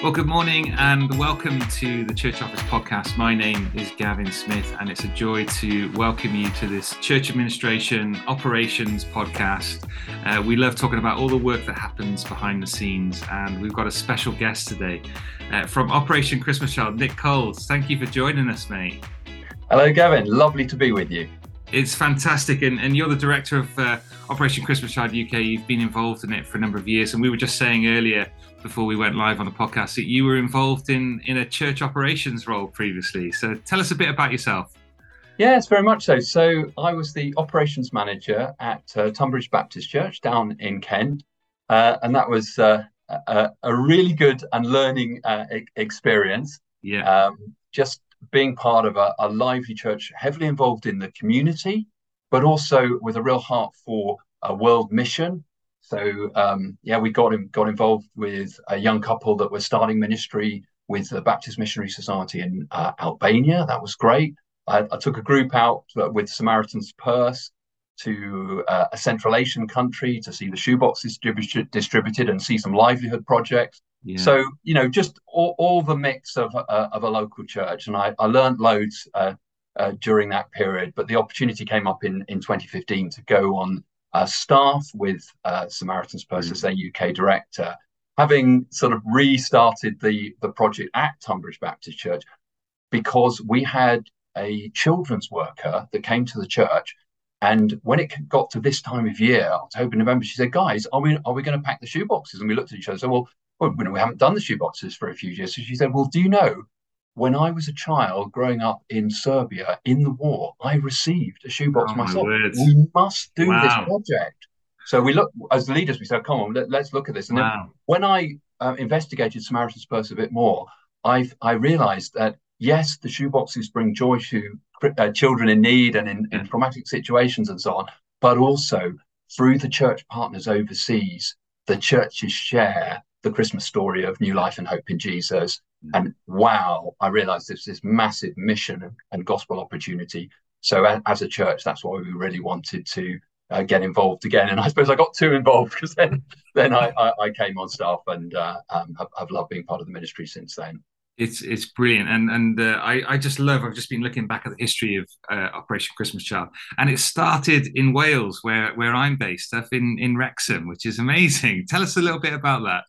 Well, good morning and welcome to the Church Office podcast. My name is Gavin Smith, and it's a joy to welcome you to this church administration operations podcast. Uh, we love talking about all the work that happens behind the scenes, and we've got a special guest today uh, from Operation Christmas Child, Nick Coles. Thank you for joining us, mate. Hello, Gavin. Lovely to be with you. It's fantastic, and, and you're the director of uh, Operation Christmas Child UK. You've been involved in it for a number of years, and we were just saying earlier before we went live on the podcast that you were involved in in a church operations role previously. So tell us a bit about yourself. Yes, very much so. So I was the operations manager at uh, Tonbridge Baptist Church down in Kent, uh, and that was uh, a, a, really good and learning uh, experience. Yeah. Um, just being part of a, a lively church, heavily involved in the community, but also with a real heart for a world mission so um, yeah, we got got involved with a young couple that were starting ministry with the Baptist Missionary Society in uh, Albania. That was great. I, I, took a group out with Samaritan's Purse to uh, a Central Asian country to see the shoebox distributed, distributed and see some livelihood projects. Yeah. So you know, just all, all the mix of uh, of a local church, and I, I learned loads uh, uh, during that period. But the opportunity came up in in 2015 to go on uh, staff with uh, Samaritan's Purse as their UK director, having sort of restarted the, the project at Tonbridge Baptist Church because we had a children's worker that came to the church. And when it got to this time of year, October, November, she said, "Guys, are we are we going to pack the shoeboxes?" And we looked at each other. and said, "Well, well, we haven't done the shoeboxes for a few years." So she said, "Well, do you know when I was a child growing up in Serbia in the war, I received a shoebox oh myself. We must do wow. this project. So we look as leaders. We said, "Come on, let, us look at this." And wow. then when I uh, investigated Samaritan's Purse a bit more, I I realised that yes, the shoeboxes bring joy to uh, children in need and in, in traumatic situations and so on, but also through the church partners overseas, the churches share the Christmas story of new life and hope in Jesus. Mm. And wow, I realized there's this massive mission and gospel opportunity. So as a church, that's why we really wanted to uh, get involved again. And I suppose I got too involved because then then I, I, I, came on staff and uh, um, have, have loved being part of the ministry since then. It's it's brilliant, and and uh, I I just love. I've just been looking back at the history of uh, Operation Christmas Child, and it started in Wales, where where I'm based, up in in Wrexham, which is amazing. Tell us a little bit about that.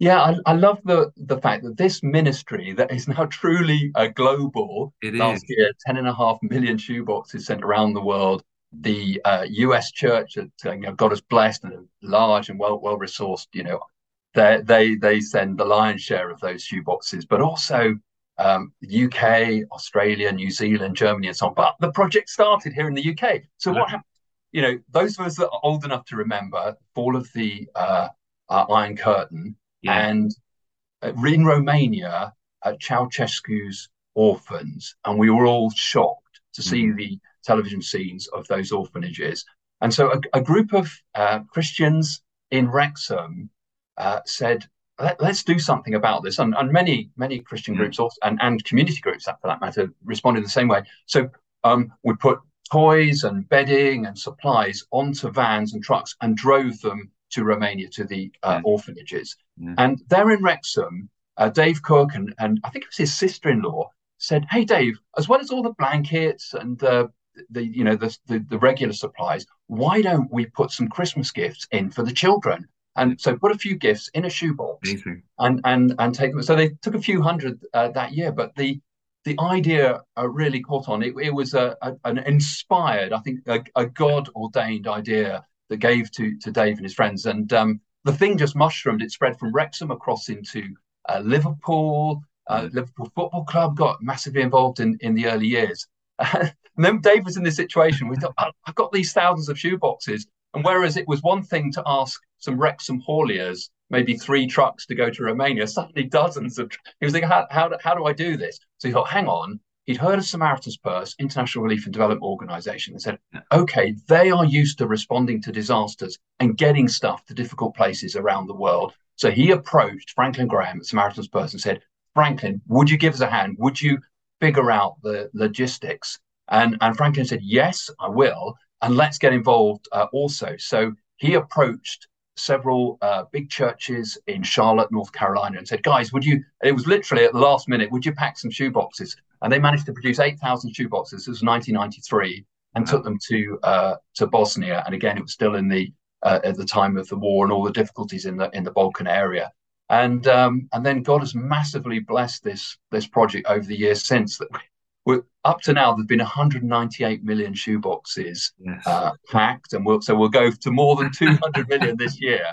Yeah, I, I love the the fact that this ministry that is now truly a global. It last is. year, ten and a half million shoeboxes sent around the world. The uh, U.S. church that uh, you know, God has blessed and large and well well resourced, you know, they they they send the lion's share of those shoeboxes, but also um, UK, Australia, New Zealand, Germany, and so on. But the project started here in the UK. So what happened? You know, those of us that are old enough to remember fall of the uh, uh, Iron Curtain, yeah. and uh, in Romania at Ceausescu's orphans, and we were all shocked to see mm. the television scenes of those orphanages. And so a, a group of uh, Christians in Wrexham uh, said, Let, us do something about this. And, and many, many Christian groups also, and, and community groups, for that matter, responded the same way. So um, we put toys and bedding and supplies onto vans and trucks and drove them to Romania to the uh, orphanages. And there in Wrexham, uh, Dave Cook and, and I think it was his sister-in-law said, "Hey, Dave, as well as all the blankets and uh, the you know the, the, the regular supplies, why don't we put some Christmas gifts in for the children?" And so put a few gifts in a shoebox Amazing. and and and take them. So they took a few hundred uh, that year, but the the idea uh, really caught on. It, it was a, a, an inspired, I think, a, a God ordained idea that gave to to Dave and his friends. And um, the thing just mushroomed. It spread from Wrexham across into uh, Liverpool. Uh, Liverpool Football Club got massively involved in in the early years. and then Dave was in this situation. We thought, oh, I've got these thousands of shoeboxes. And whereas it was one thing to ask some Wrexham hauliers, maybe three trucks to go to Romania, suddenly dozens of. He was thinking, how, how, how do I do this? So he thought, hang on. He'd heard of Samaritan's Purse, International Relief and Development Organization, and said, okay, they are used to responding to disasters and getting stuff to difficult places around the world. So he approached Franklin Graham at Samaritan's Purse and said, Franklin, would you give us a hand? Would you figure out the logistics? And, and Franklin said, yes, I will and let's get involved uh, also. So he approached several uh, big churches in Charlotte, North Carolina, and said, "Guys, would you?" It was literally at the last minute. Would you pack some shoeboxes? And they managed to produce eight thousand shoe boxes. This was 1993, and wow. took them to uh, to Bosnia. And again, it was still in the uh, at the time of the war and all the difficulties in the in the Balkan area. And um, and then God has massively blessed this this project over the years since that we're up to now there's been 198 million shoeboxes yes. uh, packed and we'll, so we'll go to more than 200 million this year.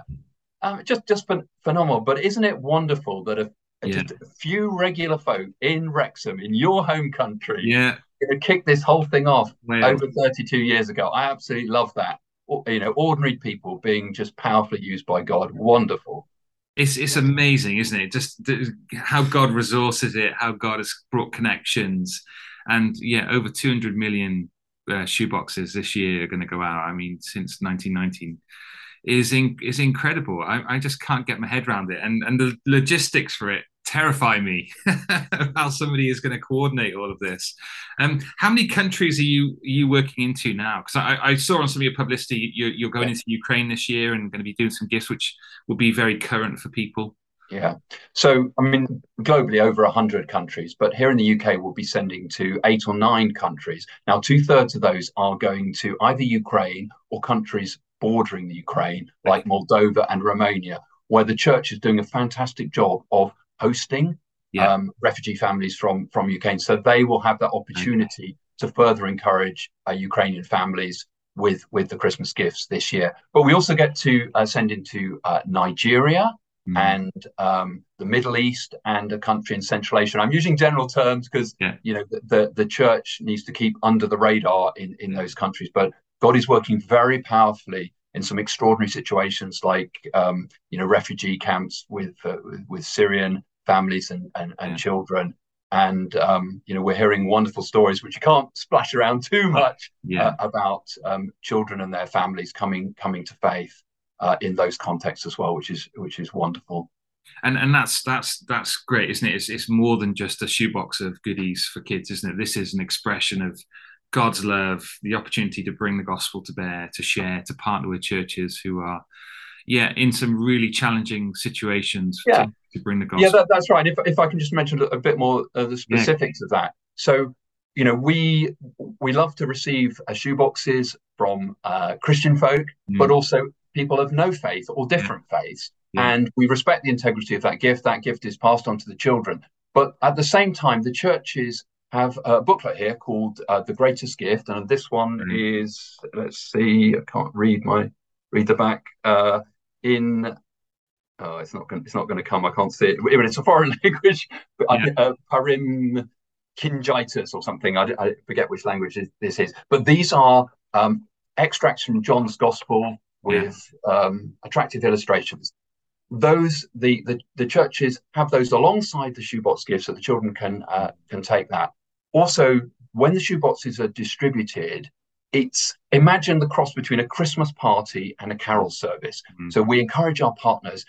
Um, just just phenomenal. But isn't it wonderful that a, yeah. just a few regular folk in wrexham in your home country yeah. kick this whole thing off over 32 years ago? I absolutely love that. You know ordinary people being just powerfully used by god. Wonderful. It's it's amazing, isn't it? Just how God resources it, how God has brought connections, and yeah, over 200 million uh, shoeboxes this year are going to go out. I mean, since 1919 is in, is incredible. I, I just can't get my head around it, and and the logistics for it terrify me how somebody is going to coordinate all of this. Um, how many countries are you are you working into now? Because I, I, saw on some of your publicity you're, you're going into Ukraine this year and going to be doing some gifts, which will be very current for people. Yeah. So, I mean, globally over 100 countries, but here in the UK, we'll be sending to eight or nine countries. Now, two thirds of those are going to either Ukraine or countries bordering the Ukraine, like Moldova and Romania, where the church is doing a fantastic job of hosting yeah. um, refugee families from from Ukraine. So they will have that opportunity okay. to further encourage uh, Ukrainian families with with the Christmas gifts this year. But we also get to uh, send into uh, Nigeria mm. and um, the Middle East and a country in Central Asia. I'm using general terms because yeah. you know the, the, the church needs to keep under the radar in in those countries. But God is working very powerfully in some extraordinary situations like um, you know refugee camps with uh, with Syrian families and and, and yeah. children and um, you know we're hearing wonderful stories which you can't splash around too much yeah. uh, about um, children and their families coming coming to faith uh, in those contexts as well which is which is wonderful and and that's that's that's great isn't it it's, it's more than just a shoebox of goodies for kids isn't it this is an expression of God's love, the opportunity to bring the gospel to bear, to share, to partner with churches who are, yeah, in some really challenging situations yeah. to, to bring the gospel. Yeah, that, that's right. If, if I can just mention a bit more of the specifics yeah. of that. So, you know, we we love to receive uh, shoeboxes from uh, Christian folk, mm. but also people of no faith or different yeah. faiths. And we respect the integrity of that gift. That gift is passed on to the children. But at the same time, the churches have a booklet here called uh, "The Greatest Gift," and this one mm. is let's see, I can't read my read the back uh, in. Oh, it's not going. It's not going to come. I can't see it. It's a foreign language. But yeah. Uh, Parim Kingitis or something. I, I, forget which language this is. But these are um, extracts from John's Gospel with yeah. um, attractive illustrations. Those the, the the churches have those alongside the shoebox gifts, so the children can uh, can take that also, when the shoeboxes are distributed, it's imagine the cross between a Christmas party and a carol service. Mm-hmm. So we encourage our partners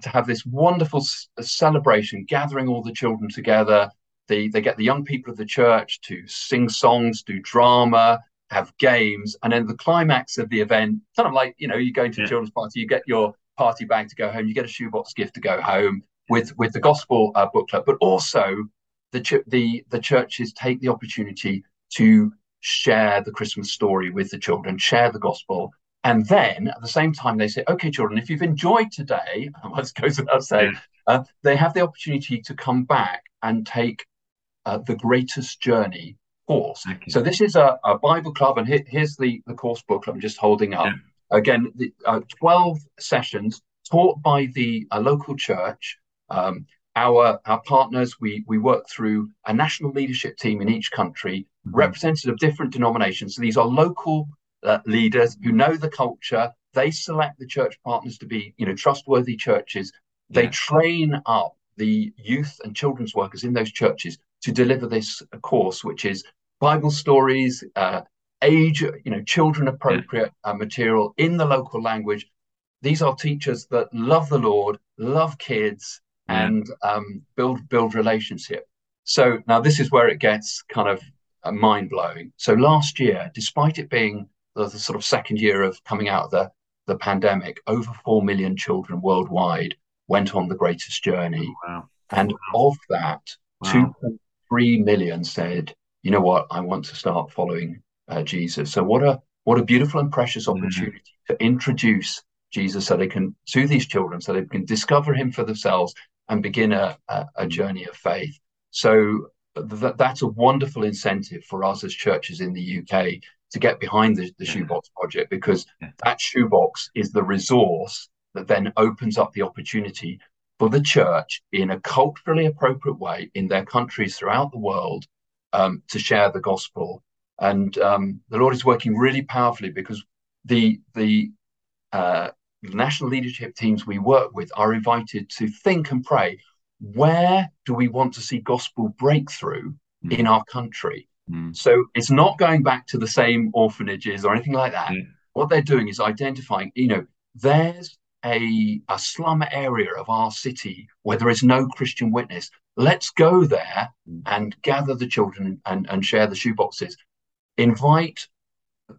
to have this wonderful s- celebration, gathering all the children together. They, they get the young people of the church to sing songs, do drama, have games, and then the climax of the event, kind of like you know, you go to yeah. a children's party, you get your party bag to go home, you get a shoebox gift to go home with with the gospel uh, booklet, but also the, ch- the, the churches take the opportunity to share the Christmas story with the children, share the gospel. And then at the same time, they say, okay, children, if you've enjoyed today, as goes without saying, uh, they have the opportunity to come back and take uh, the greatest journey course. So this is a, a Bible club, and here, here's the, the course booklet I'm just holding up. Yeah. Again, the, uh, 12 sessions taught by the uh, local church. Um, our our partners we we work through a national leadership team in each country mm-hmm. representative of different denominations so these are local uh, leaders who know the culture they select the church partners to be you know trustworthy churches they yeah. train up the youth and children's workers in those churches to deliver this course which is bible stories uh, age you know children appropriate uh, material in the local language these are teachers that love the lord love kids and um, build build relationship. So now this is where it gets kind of uh, mind blowing. So last year, despite it being the, the, sort of second year of coming out of the the pandemic, over 4 million children worldwide went on the greatest journey. Oh, wow. And wow. of that, Wow. 2.3 million said, you know what, I want to start following uh, Jesus. So what a what a beautiful and precious Mm-hmm. opportunity to introduce Jesus so they can to these children so they can discover him for themselves and begin a, a, a journey of faith. So th- that's a wonderful incentive for us as churches in the UK to get behind the, the Yeah. shoebox project because Yeah. that shoebox is the resource that then opens up the opportunity for the church in a culturally appropriate way in their countries throughout the world um, to share the gospel. And um, the Lord is working really powerfully because the the uh, national leadership teams we work with are invited to think and pray. Where do we want to see gospel breakthrough Mm. in our country? Mm. So it's not going back to the same orphanages or anything like that. Yeah. What they're doing is identifying, you know, there's a, a slum area of our city where there is no Christian witness. Let's go there Mm. and gather the children and, and share the shoeboxes. Invite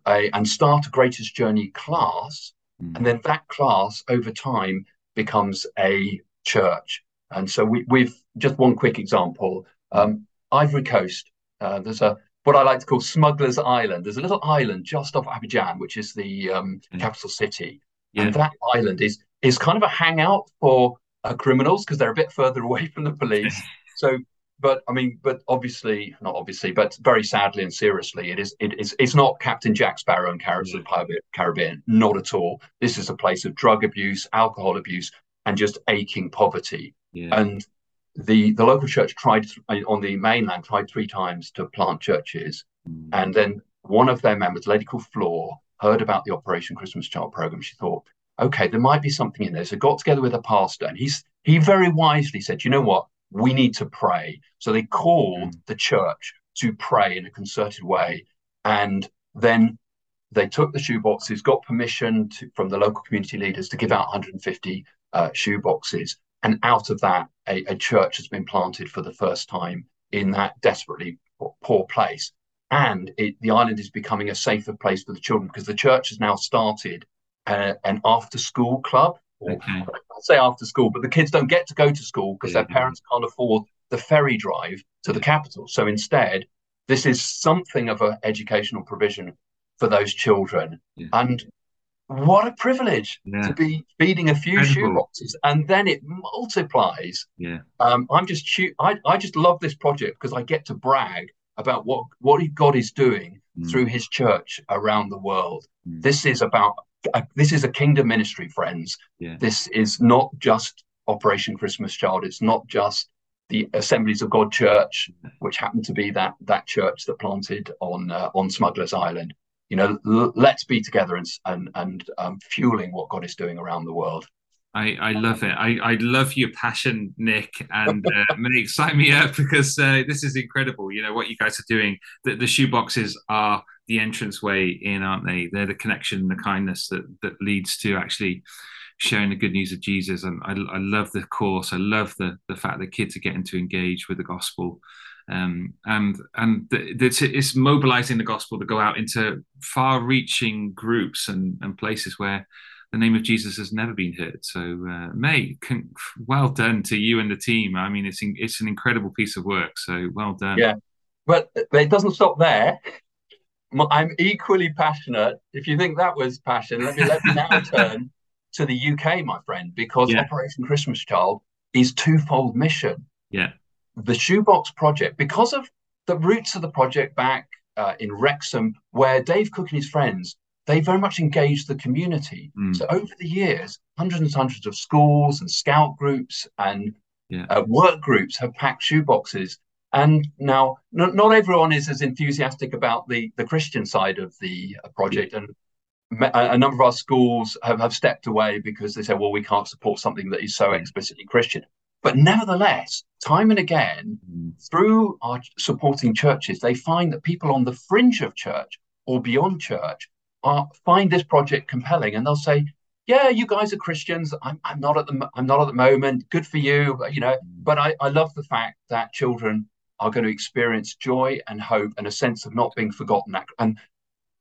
a, and start a Greatest Journey class. Mm. And then that class over time becomes a church. And so we, we've just one quick example. Um, Ivory Coast, uh, there's a what I like to call Smuggler's Island. There's a little island just off Abidjan, which is the um, Yeah. capital city. Yeah. And that island is is kind of a hangout for uh, criminals because they're a bit further away from the police. So, but I mean, but obviously, not obviously, but very sadly and seriously, it is it is it's not Captain Jack Sparrow and of the Caribbean- not at all. This is a place of drug abuse, alcohol abuse, and just aching poverty. Yeah. And the the local church tried th- on the mainland tried three times to plant churches, Mm. and then one of their members, a lady called Flor, heard about the Operation Christmas Child program. She thought, okay, there might be something in there. So got together with a pastor, and he's he very wisely said, you know what, we need to pray. So they called Mm. the church to pray in a concerted way, and then they took the shoe boxes, got permission to, from the local community leaders to give out 150 uh, shoe boxes, and out of that, a, a church has been planted for the first time in that desperately poor place. And it, the island is becoming a safer place for the children because the church has now started uh, an after school club. Okay. I'll say after school, but the kids don't get to go to school because their parents can't afford the ferry drive to the capital. So instead, this is something of an educational provision for those children. Yeah. And what a privilege Yeah. to be feeding a few Incredible. shoe and then it multiplies. Yeah. Um, I'm just. I, I just love this project because I get to brag about what what God is doing Mm. through His church around the world. Mm. This is about uh, this is a kingdom ministry, friends. Yeah. This is not just Operation Christmas Child. It's not just the Assemblies of God Church, which happened to be that that church that planted on uh, on Smugglers Island. You know, l- let's be together and and and um, fueling what God is doing around the world. I, I love it. I, I love your passion, Nick, and uh, Monique, sign me up because uh, this is incredible. You know what you guys are doing. The, the shoe boxes are the entranceway in, aren't they? They're the connection, the kindness that that leads to actually sharing the good news of Jesus. And I, I love the course. I love the the fact that kids are getting to engage with the gospel. Um, and and it's, it's mobilizing the gospel to go out into far-reaching groups and, and places where the name of Jesus has never been heard. So, uh, mate, con- well done to you and the team. I mean, it's in, it's an incredible piece of work. So, well done. Yeah. But it doesn't stop there. I'm equally passionate. If you think that was passion, let me let me now turn to the UK, my friend, because Yeah. Operation Christmas Child is twofold mission. Yeah. The Shoebox Project, because of the roots of the project back uh, in Wrexham, where Dave Cook and his friends they very much engaged the community. Mm. So over the years, hundreds and hundreds of schools and scout groups and Yeah. uh, work groups have packed shoeboxes. And now, not, not everyone is as enthusiastic about the, the Christian side of the uh, project. And a number of our schools have, have stepped away because they say, well, we can't support something that is so explicitly Christian. But nevertheless, time and again, Mm. through our supporting churches, they find that people on the fringe of church or beyond church are find this project compelling, and they'll say, "Yeah, you guys are Christians. I'm, I'm not at the I'm not at the moment. Good for you, but you know. But I, I love the fact that children are going to experience joy and hope and a sense of not being forgotten, and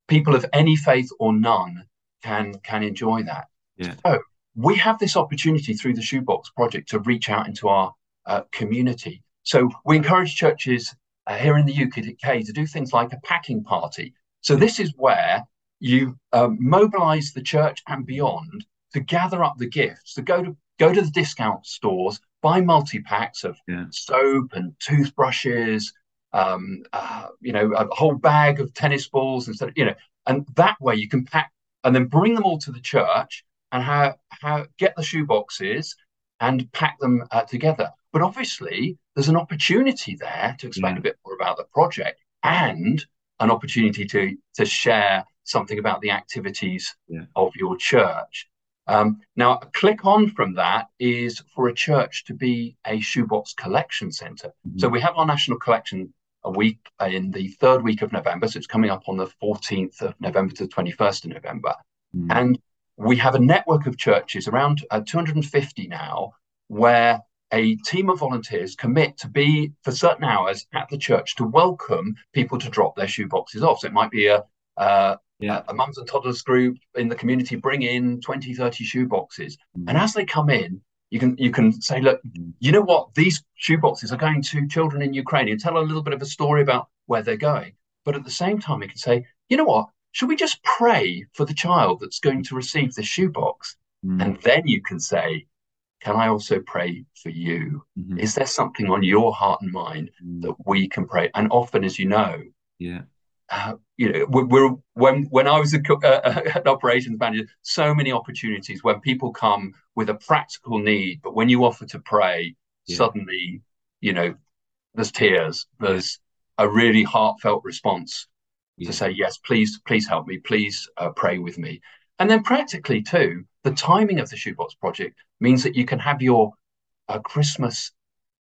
people of any faith or none can can enjoy that. Yeah. So we have this opportunity through the Shoebox Project to reach out into our uh, community. So we encourage churches uh, here in the UK to do things like a packing party. So this is where you um, mobilize the church and beyond to gather up the gifts, to go to go to the discount stores, buy multi packs of Yeah. soap and toothbrushes, um, uh, you know, a whole bag of tennis balls instead, you know, and that way you can pack and then bring them all to the church and how how get the shoe boxes and pack them uh, together. But obviously, there's an opportunity there to explain Yeah. a bit more about the project and an opportunity to to share something about the activities Yeah. of your church. Um, now, a click on from that is for a church to be a shoebox collection center. Mhm. So we have our national collection a week in the third week of November. So it's coming up on the 14th of November to the 21st of November. Mm. And we have a network of churches, around uh, 250 now, where a team of volunteers commit to be for certain hours at the church to welcome people to drop their shoeboxes off. So it might be a, uh, Yeah. a, a mums and toddlers group in the community bring in 20, 30 shoe boxes. Mm. And as they come in, you can you can say, look, Mhm. you know what? These shoe boxes are going to children in Ukraine and tell a little bit of a story about where they're going. But at the same time, you can say, you know what? Should we just pray for the child that's going to receive this shoebox? Mm. And then you can say, can I also pray for you? Mhm. Is there something on your heart and mind that we can pray? And often, as you know, Yeah. Uh, you know, we're, we're when when I was a, uh, an operations manager, so many opportunities when people come with a practical need, but when you offer to pray, Yeah. suddenly, you know, there's tears, there's a really heartfelt response Yeah. to say, yes, please, please help me, please uh, pray with me. And then practically too, the timing of the Shoebox project means that you can have your uh, Christmas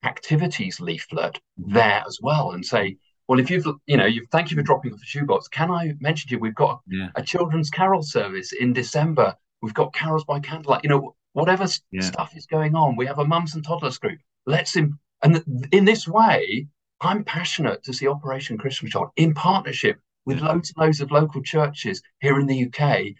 activities leaflet Mhm. there as well and say, well, if you've, you know, you thank you for dropping off the shoebox. Can I mention to you, we've got Yeah. a children's carol service in December. We've got carols by candlelight. You know, whatever Yeah. stuff is going on, we have a mums and toddlers group. Let's, im- and th- in this way, I'm passionate to see Operation Christmas Child in partnership with Yeah. loads and loads of local churches here in the UK,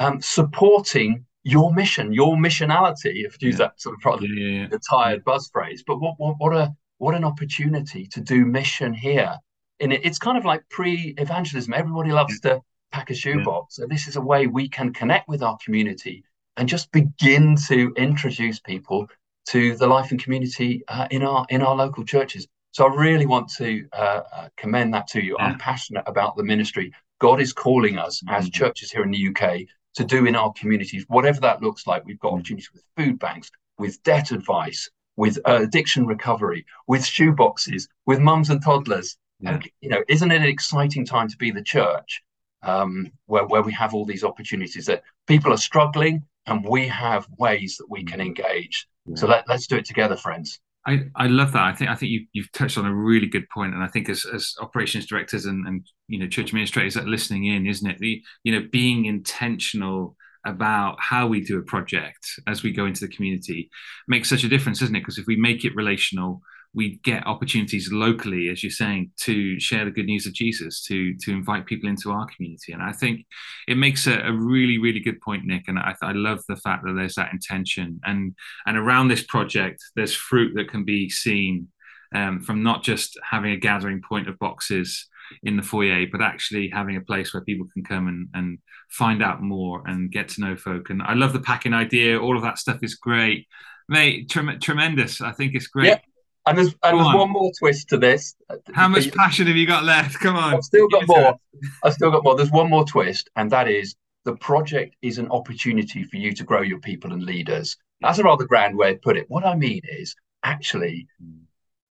um, supporting your mission, your missionality, if you use that sort of rather Yeah. Yeah. yeah. the tired buzz phrase. But what what what a what an opportunity to do mission here. In it, it's kind of like pre-evangelism. Everybody loves to pack a shoebox. So this is a way we can connect with our community and just begin to introduce people to the life and community uh, in our in our local churches. So I really want to uh, uh, commend that to you. Yeah. I'm passionate about the ministry. God is calling us as Mhm. churches here in the UK to do in our communities, whatever that looks like. We've got Mhm. opportunities with food banks, with debt advice, with uh, addiction recovery, with shoeboxes, with mums and toddlers. Yeah. And, you know, isn't it an exciting time to be the church um, where where we have all these opportunities that people are struggling and we have ways that we can engage. So let, let's do it together, friends. I, I love that. I think I think you you've touched on a really good point, and I think as as operations directors and and you know church administrators that are listening in, isn't it? The you know being intentional about how we do a project as we go into the community makes such a difference, doesn't it? Because if we make it relational, we get opportunities locally, as you're saying, to share the good news of Jesus, to to invite people into our community, and I think it makes a, a really really good point, Nick. And I, I love the fact that there's that intention and and around this project, there's fruit that can be seen um, from not just having a gathering point of boxes in the foyer, but actually having a place where people can come and, and find out more and get to know folk. And I love the packing idea. All of that stuff is great, mate. Trem- tremendous. I think it's great. Yeah. And there's and there's on. one more twist to this. How much passion have you got left? Come on. I've still got Give it to more. I've still got more. There's one more twist, and that is the project is an opportunity for you to grow your people and leaders. That's a rather grand way to put it. What I mean is actually hmm.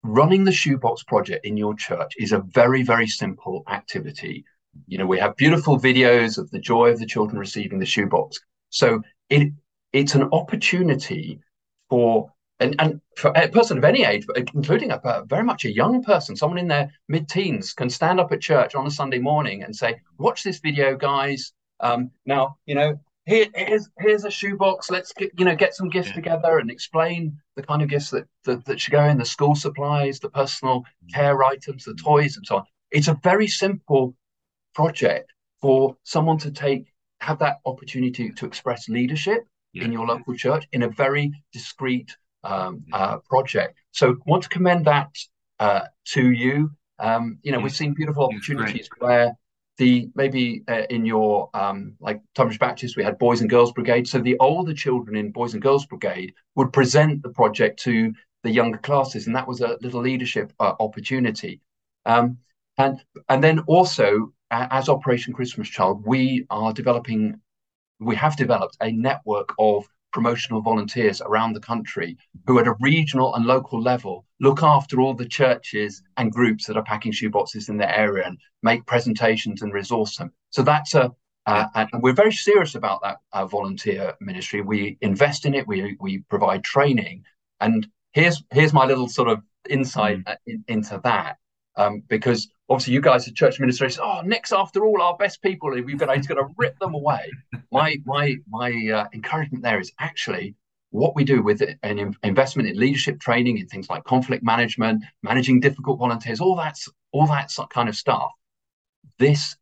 Running the shoebox project in your church is a very, very simple activity. You know, we have beautiful videos of the joy of the children receiving the shoebox. So it it's an opportunity for and, and for a person of any age, including a, a very much a young person, someone in their mid-teens, can stand up at church on a Sunday morning and say, "Watch this video, guys. Um, now, you know, here, here's here's a shoebox. Let's get you know get some gifts Yeah. together and explain the kind of gifts that, that that should go in the school supplies, the personal care items, the toys, and so on. It's a very simple project for someone to take have that opportunity to express leadership yeah. in your local church in a very discreet um, uh, project. So, want to commend that uh, to you. Um, you know, yeah. we've seen beautiful opportunities where the maybe uh, in your um, like Tonbridge Baptist, we had Boys and Girls Brigade. So the older children in Boys and Girls Brigade would present the project to the younger classes, and that was a little leadership uh, opportunity. Um, and and then also as Operation Christmas Child, we are developing, we have developed a network of promotional volunteers around the country who at a regional and local level look after all the churches and groups that are packing shoeboxes in their area and make presentations and resource them. So that's a uh, and we're very serious about that uh, volunteer ministry. We invest in it. We we provide training. And here's here's my little sort of insight mm. in, into that um, because obviously you guys are church administrators. Oh, Nick's after all our best people. We're going he's going to rip them away. My my my uh, encouragement there is actually what we do with an investment in leadership training in things like conflict management, managing difficult volunteers, all that's all that kind of stuff. This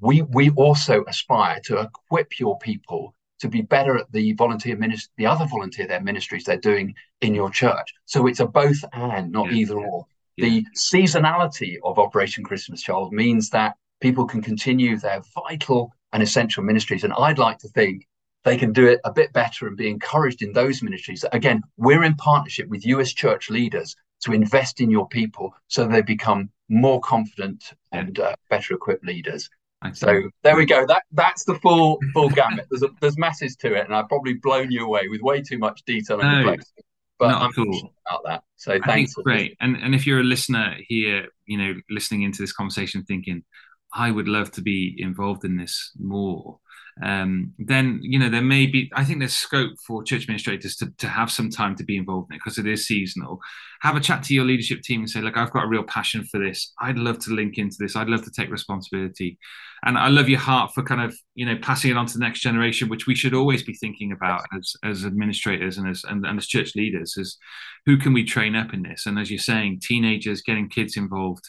we we also aspire to equip your people to be better at the volunteer ministry, the other volunteer their ministries they're doing in your church. So it's a both and, not yeah. either or. The seasonality of Operation Christmas Child means that people can continue their vital and essential ministries. And I'd like to think they can do it a bit better and be encouraged in those ministries. Again, we're in partnership with US church leaders to invest in your people so they become more confident and uh, better equipped leaders. So there we go. That that's the full full gamut. There's a, there's masses to it, and I've probably blown you away with way too much detail and no, complexity but Not I'm cool. about that. So thanks. great. And and if you're a listener here, you know, listening into this conversation, thinking, I would love to be involved in this more. Um, then you know there may be I think there's scope for church administrators to, to have some time to be involved in it because it is seasonal. Have a chat to your leadership team and say, look, I've got a real passion for this. I'd love to link into this. I'd love to take responsibility and I love your heart for kind of you know passing it on to the next generation, which we should always be thinking about as as administrators and as and, and as church leaders, is who can we train up in this? And as you're saying, teenagers getting kids involved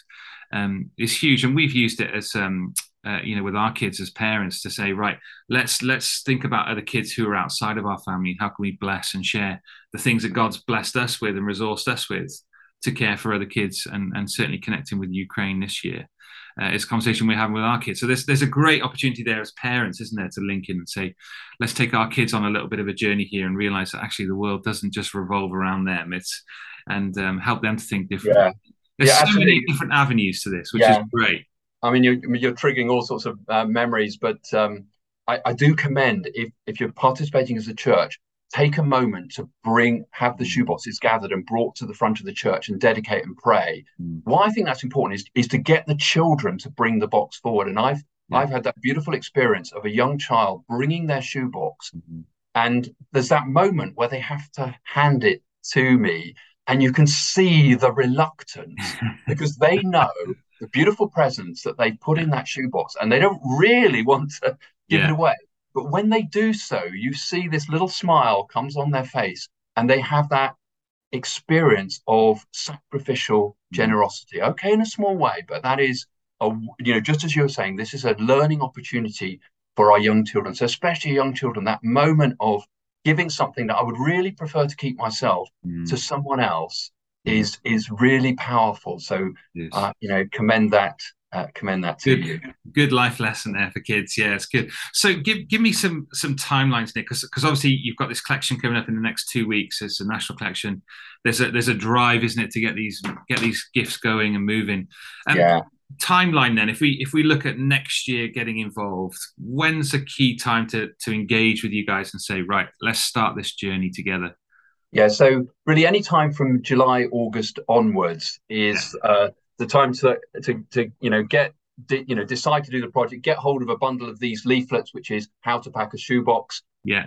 um, is huge, and we've used it as um, uh, you know with our kids as parents to say right let's let's think about other kids who are outside of our family how can we bless and share the things that god's blessed us with and resourced us with to care for other kids and, and certainly connecting with ukraine this year uh, it's a conversation we're having with our kids. So there's there's a great opportunity there as parents, isn't there, to link in and say, let's take our kids on a little bit of a journey here and realize that actually the world doesn't just revolve around them. It's and um, help them to think differently. Yeah. There's yeah, so many different avenues to this, which yeah. is great. I mean, you're, you're triggering all sorts of uh, memories, but um, I, I do commend if if you're participating as a church, take a moment to bring have the shoeboxes gathered and brought to the front of the church and dedicate and pray mm. why i think that's important is, is to get the children to bring the box forward and i've yeah. i've had that beautiful experience of a young child bringing their shoebox mm-hmm. and there's that moment where they have to hand it to me and you can see the reluctance because they know the beautiful presents that they put in that shoebox and they don't really want to give yeah. it away but when they do so, you see this little smile comes on their face and they have that experience of sacrificial mm. generosity. Okay, in a small way, but that is a you know, just as you were saying, this is a learning opportunity for our young children. So especially young children, that moment of giving something that I would really prefer to keep myself mm. to someone else. Is is really powerful. So yes. uh, you know, commend that uh, commend that to good, you. Good life lesson there for kids. Yeah, it's good. So give give me some some timelines, Nick, because because obviously you've got this collection coming up in the next two weeks. It's a national collection. There's a there's a drive, isn't it, to get these get these gifts going and moving. Um, yeah. Timeline then, if we if we look at next year getting involved, when's a key time to to engage with you guys and say, right, let's start this journey together. Yeah, so really any time from July, August onwards is uh, the time to to to you know get you know decide to do the project get hold of a bundle of these leaflets which is how to pack a shoebox yeah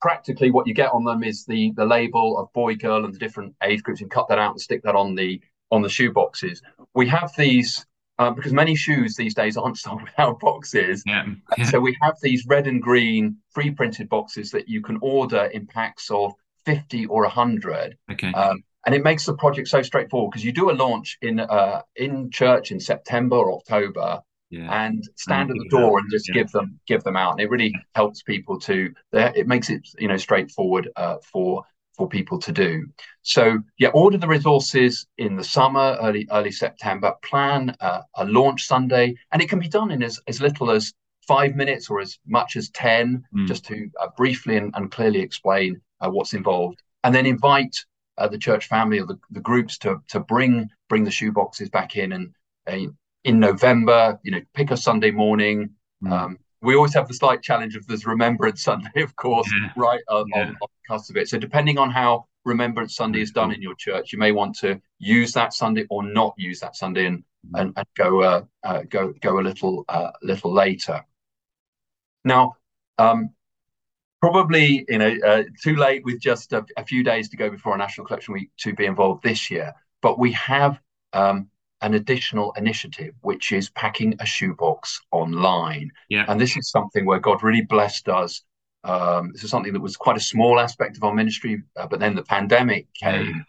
practically what you get on them is the the label of boy girl and the different age groups and cut that out and stick that on the on the shoe boxes we have these um, because many shoes these days aren't sold without boxes yeah. yeah. so we have these red and green free printed boxes that you can order in packs of 50 or 100 okay um, and it makes the project so straightforward because you do a launch in uh, in church in September or October. yeah. and stand and at the door and just yeah. give them give them out. And it really helps people to. It makes it you know straightforward uh, for for people to do. So yeah, order the resources in the summer, early early September. Plan uh, a launch Sunday, and it can be done in as, as little as five minutes or as much as ten, mm. just to uh, briefly and, and, clearly explain uh, what's involved, and then invite uh, the church family or the, the groups to to bring bring the shoe boxes back in and uh, in November. You know, pick a Sunday morning. Mm. Um, we always have the slight challenge of there's Remembrance Sunday, of course, yeah. right uh, yeah. on, on the cusp of it. So depending on how Remembrance Sunday is done in your church, you may want to use that Sunday or not use that Sunday and mm. and, and, go uh, uh, go go a little uh, little later. Now, um, probably you know uh, too late with just a, a, few days to go before our National Collection Week to be involved this year, but we have um, an additional initiative, which is packing a shoebox online. Yeah. And this is something where God really blessed us. Um, this is something that was quite a small aspect of our ministry, uh, but then the pandemic came,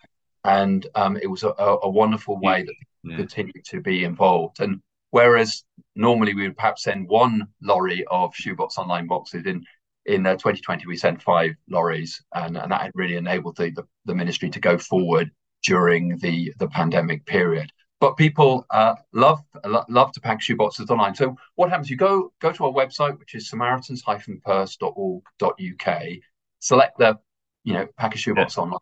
yeah. and um, it was a, a wonderful way that we yeah. continued to be involved. And whereas normally we would perhaps send one lorry of shoebox online boxes in in uh, 2020 we sent five lorries and, and that really enabled the, the, the ministry to go forward during the the pandemic period but people uh, love love to pack shoeboxes online. So what happens? You go go to our website, which is samaritans-purse.org.uk. Select the you know pack a shoebox yeah. online.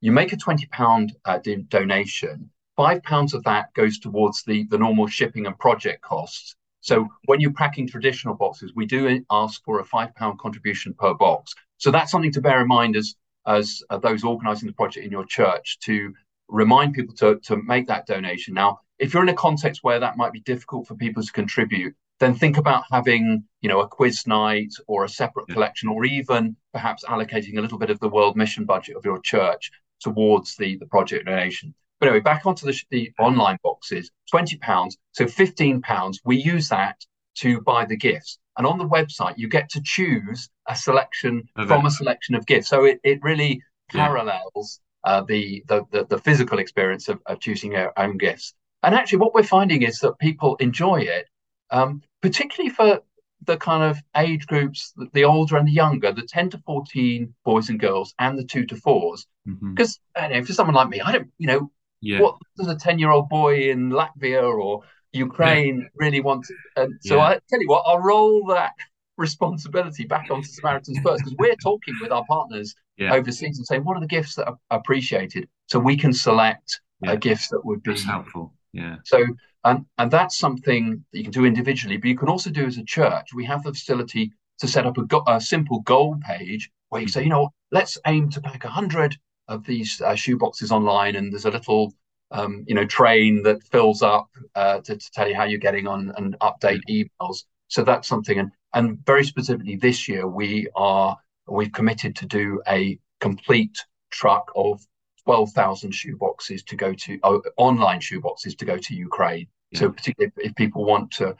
You make a twenty pound uh, donation. Five pounds of that goes towards the the normal shipping and project costs. So when you're packing traditional boxes, we do ask for a five pound contribution per box. So that's something to bear in mind as as uh, those organising the project in your church to remind people to, to make that donation. Now, if you're in a context where that might be difficult for people to contribute, then think about having, you know, a quiz night or a separate collection, or even perhaps allocating a little bit of the world mission budget of your church towards the, the project donation. But anyway, back onto the, the online boxes, £20. So £15, we use that to buy the gifts. And on the website, you get to choose a selection okay. from a selection of gifts. So it, it really parallels uh, the, the, the the physical experience of, of choosing your own gifts. And actually, what we're finding is that people enjoy it, um, particularly for the kind of age groups, the older and the younger, the 10 to 14 boys and girls, and the two to fours. Because mm-hmm. for someone like me, I don't, you know, yeah. what does a 10 year old boy in Latvia or Ukraine yeah. really want? To, and so yeah. I tell you what, I'll roll that responsibility back onto Samaritan's Purse because we're talking with our partners yeah. overseas and saying what are the gifts that are appreciated, so we can select yeah. a gift that would be that's helpful. Yeah. So and and that's something that you can do individually, but you can also do as a church. We have the facility to set up a, go- a simple goal page where you hmm. say, you know, let's aim to pack a hundred of these uh, shoe boxes online, and there's a little um, you know train that fills up uh, to, to, tell you how you're getting on and update emails. So that's something, and and very specifically this year we are we've committed to do a complete truck of 12,000 shoeboxes to go to uh, online shoeboxes to go to Ukraine. Yeah. So particularly if, if, people want to,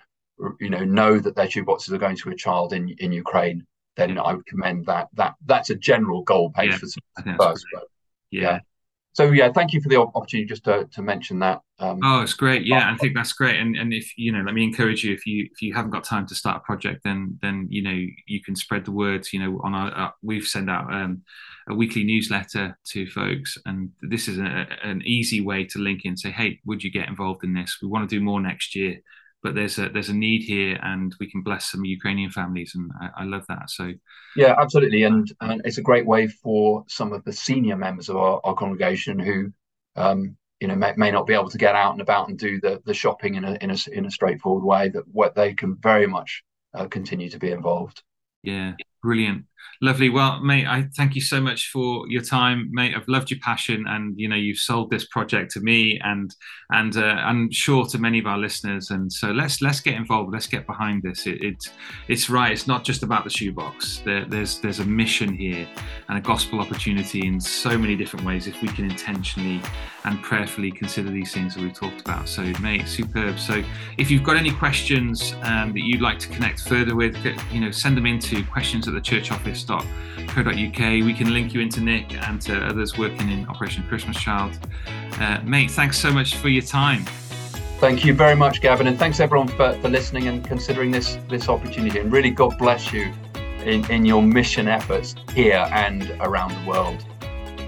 you know, know that their shoeboxes are going to a child in in Ukraine, then. I would commend that. That that's a general goal page yeah. for first. But, yeah so yeah, thank you for the opportunity just to, to mention that. Um, oh, it's great. Yeah, I think that's great. And and if you know, let me encourage you. If you if you haven't got time to start a project, then then you know you can spread the words. You know, on our, our we've sent out um, a weekly newsletter to folks, and this is a, an easy way to link in. Say, hey, would you get involved in this? We want to do more next year but there's a there's a need here, and we can bless some Ukrainian families, and I, I love that. So, yeah, absolutely, and and it's a great way for some of the senior members of our, our congregation who, um, you know, may, may not be able to get out and about and do the the shopping in a in a in a straightforward way. That what they can very much uh, continue to be involved. Yeah, brilliant. Lovely. Well, mate, I thank you so much for your time, mate. I've loved your passion, and you know you've sold this project to me, and and uh, I'm sure to many of our listeners. And so let's let's get involved. Let's get behind this. It, it it's right. It's not just about the shoebox. There, there's there's a mission here and a gospel opportunity in so many different ways. If we can intentionally and prayerfully consider these things that we've talked about. So, mate, superb. So, if you've got any questions um, that you'd like to connect further with, you know, send them into questions at the church office uk. We can link you into Nick and to others working in Operation Christmas Child. Uh, mate, thanks so much for your time. Thank you very much, Gavin, and thanks everyone for, for listening and considering this this opportunity. And really, God bless you in, in your mission efforts here and around the world.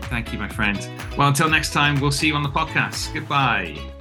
Thank you, my friend. Well, until next time, we'll see you on the podcast. Goodbye.